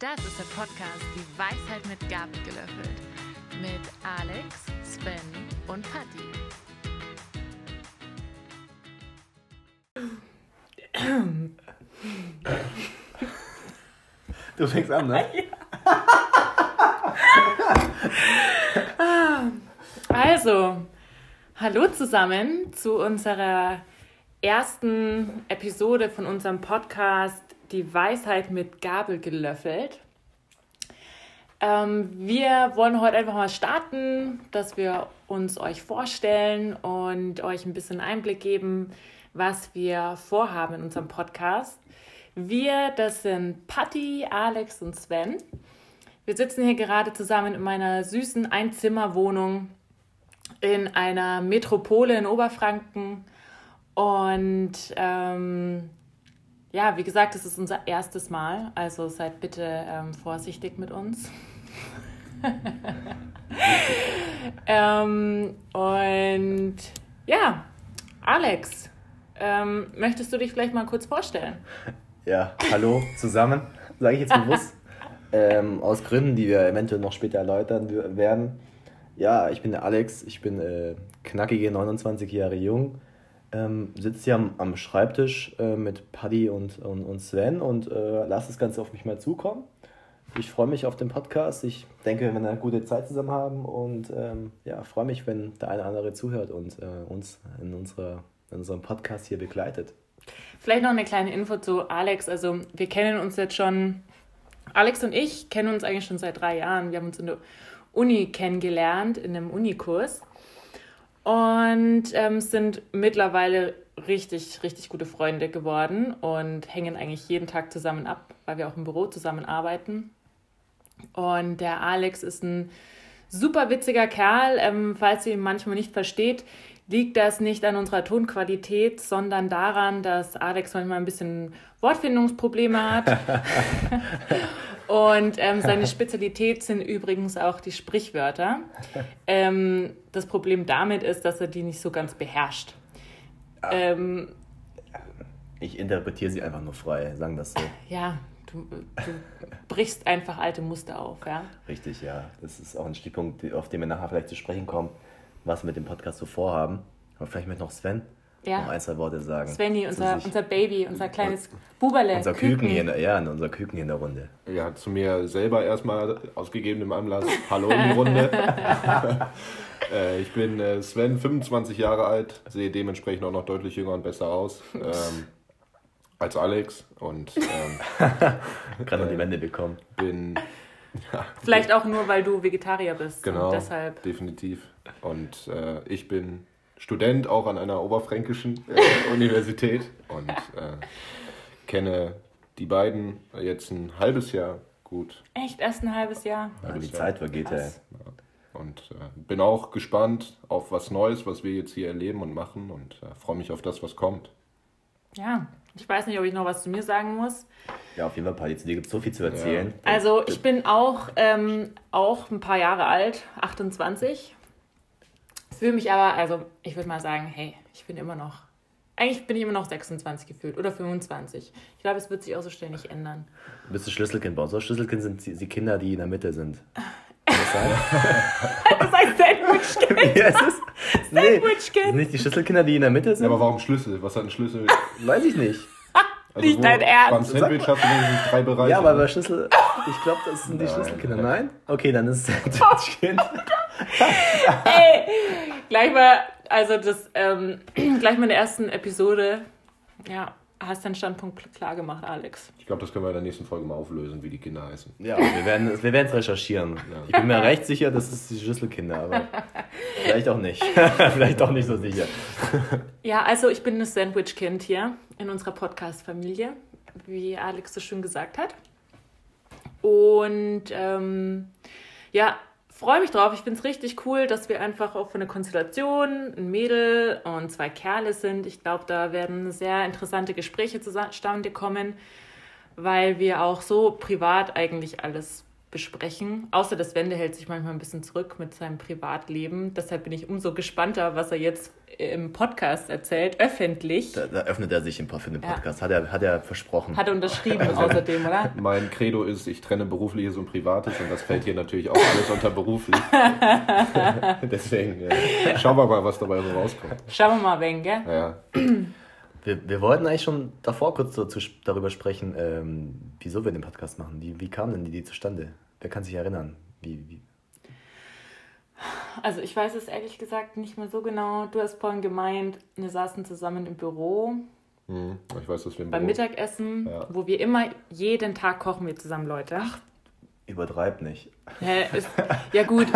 Das ist der Podcast Die Weisheit mit Gabel gelöffelt. Mit Alex, Sven und Patti. Du fängst an, ne? Also, hallo zusammen zu unserer ersten Episode von unserem Podcast Die Weisheit mit Gabel gelöffelt. Ähm, wir wollen heute einfach mal starten, dass wir uns euch vorstellen und euch ein bisschen Einblick geben, was wir vorhaben in unserem Podcast. Wir, das sind Patti, Alex und Sven. Wir sitzen hier gerade zusammen in meiner süßen Einzimmerwohnung in einer Metropole in Oberfranken. Und ähm, ja, wie gesagt, es ist unser erstes Mal, also seid bitte ähm, vorsichtig mit uns. ähm, und ja, Alex, ähm, möchtest du dich vielleicht mal kurz vorstellen? Ja, hallo zusammen, sage ich jetzt bewusst. ähm, aus Gründen, die wir eventuell noch später erläutern werden. Ja, ich bin der Alex, ich bin äh, knackige 29 Jahre jung, ähm, sitze hier am, am Schreibtisch äh, mit Paddy und, und, und Sven und äh, lasse das Ganze auf mich mal zukommen. Ich freue mich auf den Podcast. Ich denke, wir werden eine gute Zeit zusammen haben und ähm, ja, freue mich, wenn der eine oder andere zuhört und äh, uns in, unserer, in unserem Podcast hier begleitet. Vielleicht noch eine kleine Info zu Alex. Also wir kennen uns jetzt schon, Alex und ich kennen uns eigentlich schon seit drei Jahren. Wir haben uns in der Uni kennengelernt, in einem Unikurs. Und ähm, sind mittlerweile richtig, richtig gute Freunde geworden und hängen eigentlich jeden Tag zusammen ab, weil wir auch im Büro zusammenarbeiten. Und der Alex ist ein super witziger Kerl. Ähm, falls ihr ihn manchmal nicht versteht, liegt das nicht an unserer Tonqualität, sondern daran, dass Alex manchmal ein bisschen Wortfindungsprobleme hat. Und ähm, seine Spezialität sind übrigens auch die Sprichwörter. Ähm, das Problem damit ist, dass er die nicht so ganz beherrscht. Ähm, Ich interpretiere sie einfach nur frei, sagen das so. ja, du, du brichst einfach alte Muster auf, ja. Richtig, ja. Das ist auch ein Stichpunkt, auf den wir nachher vielleicht zu sprechen kommen, was wir mit dem Podcast so vorhaben. Aber vielleicht möchte noch Sven Ja. noch ein, zwei Worte sagen. Svenny, unser, unser Baby, unser kleines Buberle. unser Küken, hier, in der- ja, unser Küken hier in der Runde. Ja, zu mir selber erstmal aus gegebenem Anlass. Hallo in die Runde. äh, ich bin äh, Sven, 25 Jahre alt, sehe dementsprechend auch noch deutlich jünger und besser aus ähm, als Alex und ähm, Gerade noch die Wände bekommen. bin Vielleicht auch nur, weil du Vegetarier bist. genau Und deshalb. definitiv. Und äh, ich bin Student auch an einer oberfränkischen äh, Universität und äh, kenne die beiden jetzt ein halbes Jahr gut. Echt erst ein halbes Jahr. Also die Ja. Zeit vergeht. Krass. Und äh, bin auch gespannt auf was Neues, was wir jetzt hier erleben und machen und äh, freue mich auf das, was kommt. Ja, ich weiß nicht, ob ich noch was zu mir sagen muss. Ja, auf jeden Fall, Paddy, zu dir gibt es so viel zu erzählen. Also ich bin auch, ähm, auch ein paar Jahre alt, 28. Fühle mich aber, also ich würde mal sagen, hey, ich bin immer noch, eigentlich bin ich immer noch 26 gefühlt oder 25. Ich glaube, es wird sich auch so schnell nicht ändern. Du bist ein Schlüsselkind bei uns. So Schlüsselkind sind die Kinder, die in der Mitte sind. Das heißt Sandwich-Kind. ja, es ist. Nee, Sandwich-Kind. sind nicht die Schlüsselkinder, die in der Mitte sind? Ja, aber warum Schlüssel? Was hat ein Schlüssel? Weiß ich nicht. Also Nicht dein Ernst. Beim Sandwich hast du wenigstens drei Bereiche. Ja, aber bei Schlüssel, ich glaube, das sind die Nein. Schlüsselkinder. Nein? Okay, dann ist es Sandwich-Kind. Ey, gleich mal, also das, ähm, gleich mal in der ersten Episode, ja, hast deinen Standpunkt klar gemacht, Alex. Ich glaube, das können wir in der nächsten Folge mal auflösen, wie die Kinder heißen. Ja, wir werden es wir werden's recherchieren. Ich bin mir recht sicher, das ist die Schlüsselkinder, aber vielleicht auch nicht. vielleicht auch nicht so sicher. Ja, also ich bin das Sandwich-Kind hier in unserer Podcast-Familie, wie Alex so schön gesagt hat. Und ähm, ja, freue mich drauf. Ich finde es richtig cool, dass wir einfach auch von der Konstellation ein Mädel und zwei Kerle sind. Ich glaube, da werden sehr interessante Gespräche zustande kommen, weil wir auch so privat eigentlich alles besprechen. Außer das Wende hält sich manchmal ein bisschen zurück mit seinem Privatleben. Deshalb bin ich umso gespannter, was er jetzt im Podcast erzählt, öffentlich. Da, da öffnet er sich im für den Podcast. Ja. Hat, er, hat er versprochen. Hat er unterschrieben also, außerdem, oder? Mein Credo ist, ich trenne berufliches und privates und das fällt hier natürlich auch alles unter beruflich. Deswegen ja. schauen wir mal, was dabei so rauskommt. Schauen wir mal, wenn, gell? Ja. Wir, wir wollten eigentlich schon davor kurz so zu, darüber sprechen, ähm, wieso wir den Podcast machen. Wie, wie kam denn die Idee zustande? Wer kann sich erinnern? Wie, wie? Also ich weiß es ehrlich gesagt nicht mehr so genau. Du hast vorhin gemeint, wir saßen zusammen im Büro. Hm, ich weiß, dass wir im Beim Büro. Mittagessen, ja. wo wir immer jeden Tag kochen wir zusammen, Leute. Ach, übertreib nicht. Ja, ist, ja gut,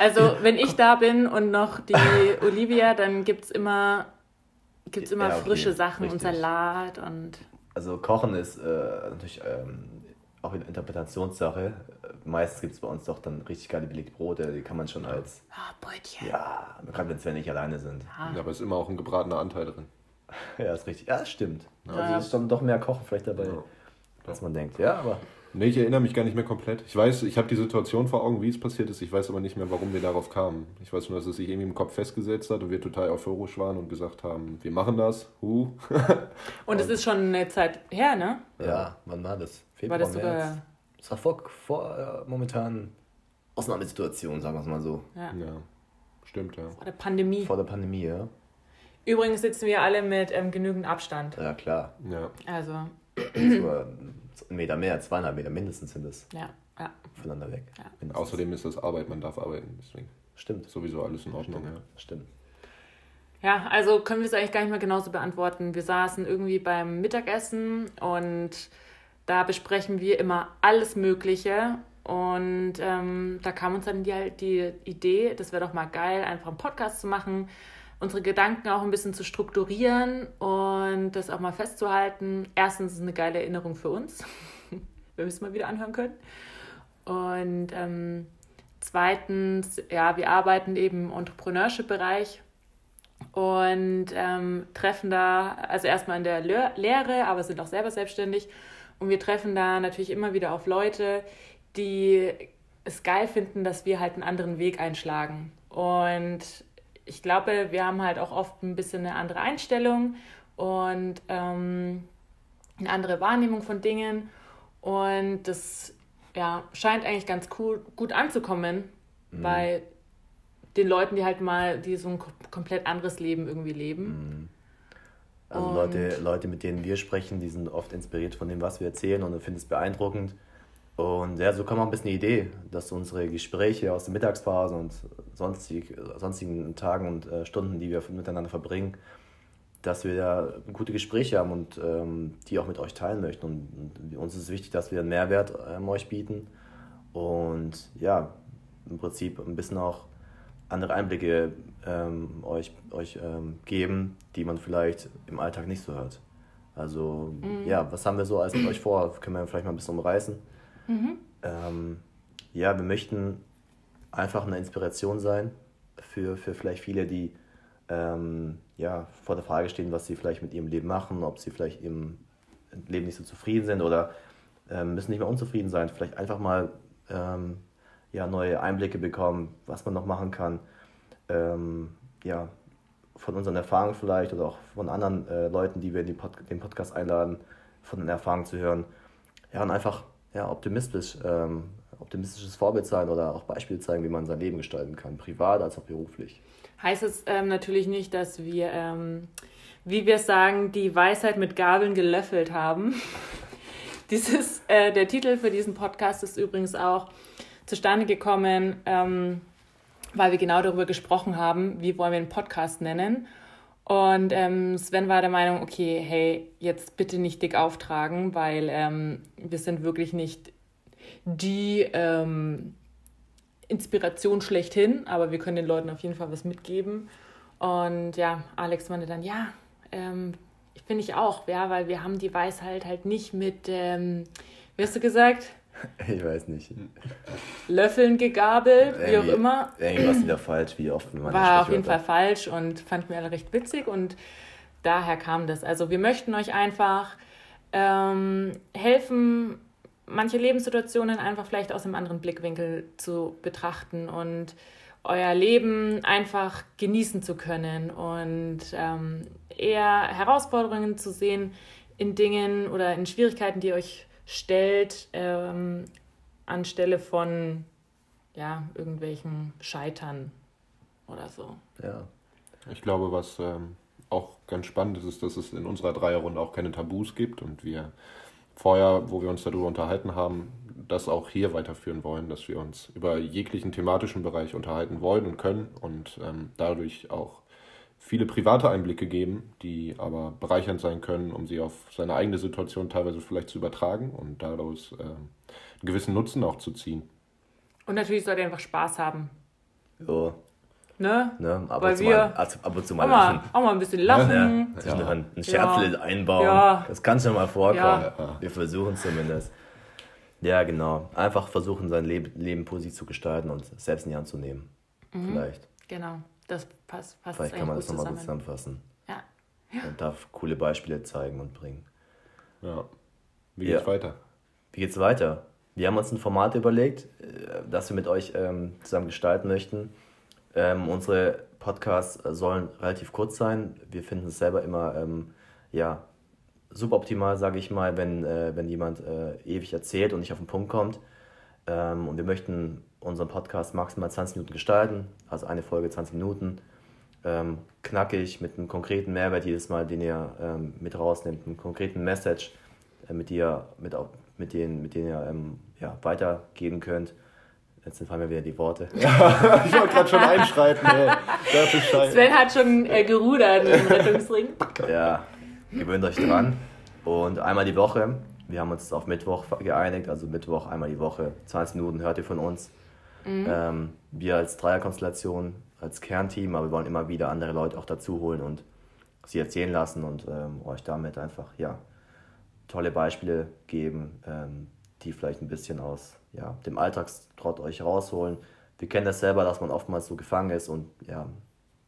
also wenn ich da bin und noch die Olivia, dann gibt es immer Gibt es immer ja, okay, frische Sachen richtig. und Salat und. Also Kochen ist äh, natürlich ähm, auch eine Interpretationssache. Meistens gibt es bei uns doch dann richtig geile belegte Brote, die kann man schon als. Ah, oh, Brötchen. Ja, gerade wenn wir nicht alleine sind. Ja. ja, aber es ist immer auch ein gebratener Anteil drin. ja, ist richtig. Ja, das stimmt. Ja. Also es ist dann doch mehr Kochen vielleicht dabei, als man denkt. Ja, aber. Nee, ich erinnere mich gar nicht mehr komplett. Ich weiß, ich habe die Situation vor Augen, wie es passiert ist. Ich weiß aber nicht mehr, warum wir darauf kamen. Ich weiß nur, dass es sich irgendwie im Kopf festgesetzt hat und wir total euphorisch waren und gesagt haben, wir machen das. Huh. und es ist schon eine Zeit her, ne? Ja, wann war das? Februar, war das sogar... März? Das war vor, vor äh, momentan Ausnahmesituation, sagen wir es mal so. Ja. ja. Stimmt, ja. Vor der Pandemie. Vor der Pandemie, ja. Übrigens sitzen wir alle mit ähm, genügend Abstand. Ja, klar. Ja. Also. Einen Meter mehr, zweieinhalb Meter mindestens sind es. Ja, ja. Voneinander weg. Ja. Außerdem ist das Arbeit, man darf arbeiten, deswegen. Stimmt. Sowieso alles in Ordnung, Stimmt. ja. Stimmt. Ja, also können wir es eigentlich gar nicht mehr genauso beantworten. Wir saßen irgendwie beim Mittagessen und da besprechen wir immer alles Mögliche. Und ähm, da kam uns dann die, die Idee, das wäre doch mal geil, einfach einen Podcast zu machen unsere Gedanken auch ein bisschen zu strukturieren und das auch mal festzuhalten. Erstens ist es eine geile Erinnerung für uns, wenn wir es mal wieder anhören können. Und ähm, zweitens, ja, wir arbeiten eben im Entrepreneurship-Bereich und ähm, treffen da, also erstmal in der Le Lehre, aber sind auch selber selbstständig. Und wir treffen da natürlich immer wieder auf Leute, die es geil finden, dass wir halt einen anderen Weg einschlagen. Und ich glaube, wir haben halt auch oft ein bisschen eine andere Einstellung und ähm, eine andere Wahrnehmung von Dingen. Und das ja, scheint eigentlich ganz cool, gut anzukommen mhm. bei den Leuten, die halt mal, die so ein komplett anderes Leben irgendwie leben. Mhm. Also Leute, Leute, mit denen wir sprechen, die sind oft inspiriert von dem, was wir erzählen und finden es beeindruckend. Und ja, so kam auch ein bisschen die Idee, dass unsere Gespräche aus der Mittagspause und sonstig, sonstigen Tagen und äh, Stunden, die wir miteinander verbringen, dass wir da gute Gespräche haben und ähm, die auch mit euch teilen möchten. Und, und, uns ist wichtig, dass wir einen Mehrwert ähm, euch bieten und ja, im Prinzip ein bisschen auch andere Einblicke ähm, euch, euch ähm, geben, die man vielleicht im Alltag nicht so hört. Also mhm. ja, was haben wir so als mit euch vor? Können wir vielleicht mal ein bisschen umreißen? Mhm. Ähm, ja, wir möchten einfach eine Inspiration sein für, für vielleicht viele, die ähm, ja, vor der Frage stehen, was sie vielleicht mit ihrem Leben machen, ob sie vielleicht im Leben nicht so zufrieden sind oder ähm, müssen nicht mehr unzufrieden sein. Vielleicht einfach mal ähm, ja, neue Einblicke bekommen, was man noch machen kann. Ähm, ja, von unseren Erfahrungen vielleicht oder auch von anderen äh, Leuten, die wir in die Pod den Podcast einladen, von den Erfahrungen zu hören. Ja, und einfach ja, optimistisch, ähm, optimistisches Vorbild sein oder auch Beispiele zeigen, wie man sein Leben gestalten kann, privat als auch beruflich. Heißt es ähm, natürlich nicht, dass wir, ähm, wie wir sagen, die Weisheit mit Gabeln gelöffelt haben. Dieses, äh, der Titel für diesen Podcast ist übrigens auch zustande gekommen, ähm, weil wir genau darüber gesprochen haben, wie wollen wir einen Podcast nennen. Und ähm, Sven war der Meinung, okay, hey, jetzt bitte nicht dick auftragen, weil ähm, wir sind wirklich nicht die ähm, Inspiration schlechthin, aber wir können den Leuten auf jeden Fall was mitgeben. Und ja, Alex meinte dann, ja, ähm, finde ich auch, ja, weil wir haben die Weisheit halt nicht mit, ähm, wie hast du gesagt? Ich weiß nicht. Löffeln gegabelt, wie auch immer. Irgendwas wieder falsch, wie oft man War auf jeden Fall falsch und fand mir alle recht witzig und daher kam das. Also wir möchten euch einfach ähm, helfen, manche Lebenssituationen einfach vielleicht aus einem anderen Blickwinkel zu betrachten und euer Leben einfach genießen zu können und ähm, eher Herausforderungen zu sehen in Dingen oder in Schwierigkeiten, die euch stellt, ähm, anstelle von ja, irgendwelchen Scheitern oder so. Ja. Ich glaube, was ähm, auch ganz spannend ist, ist, dass es in unserer Dreierrunde auch keine Tabus gibt und wir vorher, wo wir uns darüber unterhalten haben, das auch hier weiterführen wollen, dass wir uns über jeglichen thematischen Bereich unterhalten wollen und können und ähm, dadurch auch viele private Einblicke geben, die aber bereichernd sein können, um sie auf seine eigene Situation teilweise vielleicht zu übertragen und daraus äh, einen gewissen Nutzen auch zu ziehen. Und natürlich sollt ihr einfach Spaß haben. Jo. Ne? Ne? Ab, Weil und zu wir- mal, ab, ab und zu mal Auch mal, lachen. auch mal ein bisschen lachen. Ja, zwischendurch ein Scherzle einbauen. Ja. Das kann schon mal vorkommen. Ja. Wir versuchen zumindest. Ja, genau. Einfach versuchen, sein Leben, Leben positiv zu gestalten und selbst in die Hand zu nehmen. Vielleicht. Genau, das passt, passt Vielleicht kann man gut das nochmal gut zusammen. zusammenfassen. Ja. Und darf coole Beispiele zeigen und bringen. Ja. Wie Ja. geht's weiter? Wie geht's weiter? Wir haben uns ein Format überlegt, äh, das wir mit euch ähm, zusammen gestalten möchten. Ähm, unsere Podcasts sollen relativ kurz sein. Wir finden es selber immer ähm, ja, suboptimal, sage ich mal, wenn, äh, wenn jemand äh, ewig erzählt und nicht auf den Punkt kommt. Ähm, und wir möchten unseren Podcast maximal 20 Minuten gestalten, also eine Folge 20 Minuten. Ähm, knackig, mit einem konkreten Mehrwert jedes Mal, den ihr ähm, mit rausnimmt, einem konkreten Message, äh, mit, ihr, mit, mit, denen, mit denen ihr ähm, ja, weitergeben könnt. Jetzt fallen mir wieder die Worte. Ich wollte gerade schon einschreiten, ey. Sven hat schon äh, gerudert im Rettungsring. Ja, gewöhnt euch dran. Und einmal die Woche, wir haben uns auf Mittwoch geeinigt, also Mittwoch einmal die Woche, 20 Minuten hört ihr von uns. Ähm, wir als Dreierkonstellation, als Kernteam, aber wir wollen immer wieder andere Leute auch dazu holen und sie erzählen lassen und ähm, euch damit einfach ja, tolle Beispiele geben, ähm, die vielleicht ein bisschen aus ja, dem Alltagstrott euch rausholen. Wir kennen das selber, dass man oftmals so gefangen ist und ja,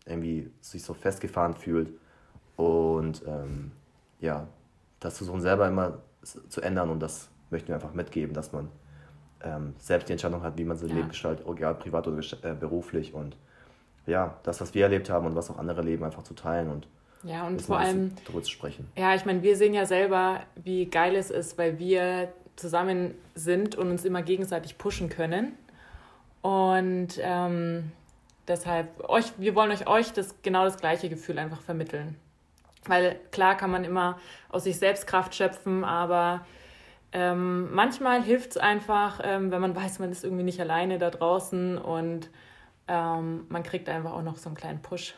irgendwie sich so festgefahren fühlt. Und ähm, ja, das versuchen selber immer zu ändern und das möchten wir einfach mitgeben, dass man ähm, selbst die Entscheidung hat, wie man sein Ja. Leben gestaltet, egal privat oder äh, beruflich. Und ja, das, was wir erlebt haben und was auch andere leben, einfach zu teilen und Ja, und vor allem, darüber zu sprechen. ja, ich meine, wir sehen ja selber, wie geil es ist, weil wir zusammen sind und uns immer gegenseitig pushen können. Und ähm, deshalb, euch, wir wollen euch, euch das genau das gleiche Gefühl einfach vermitteln. Weil klar kann man immer aus sich selbst Kraft schöpfen, aber ähm, manchmal hilft es einfach, ähm, wenn man weiß, man ist irgendwie nicht alleine da draußen und ähm, man kriegt einfach auch noch so einen kleinen Push.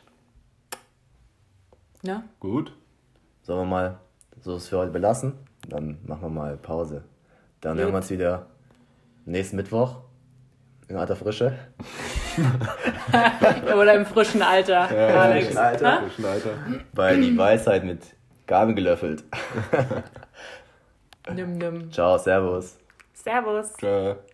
Ne? Gut. Sollen wir mal so es für heute belassen? Dann machen wir mal Pause. Dann Gut. hören wir uns wieder nächsten Mittwoch in alter Frische. Oder im frischen Alter. Alex. Alter. Zwischen Alter. Bei die Weisheit mit Gabel gelöffelt. Nimm, nimm. Ciao, Servus. Servus. Tschö.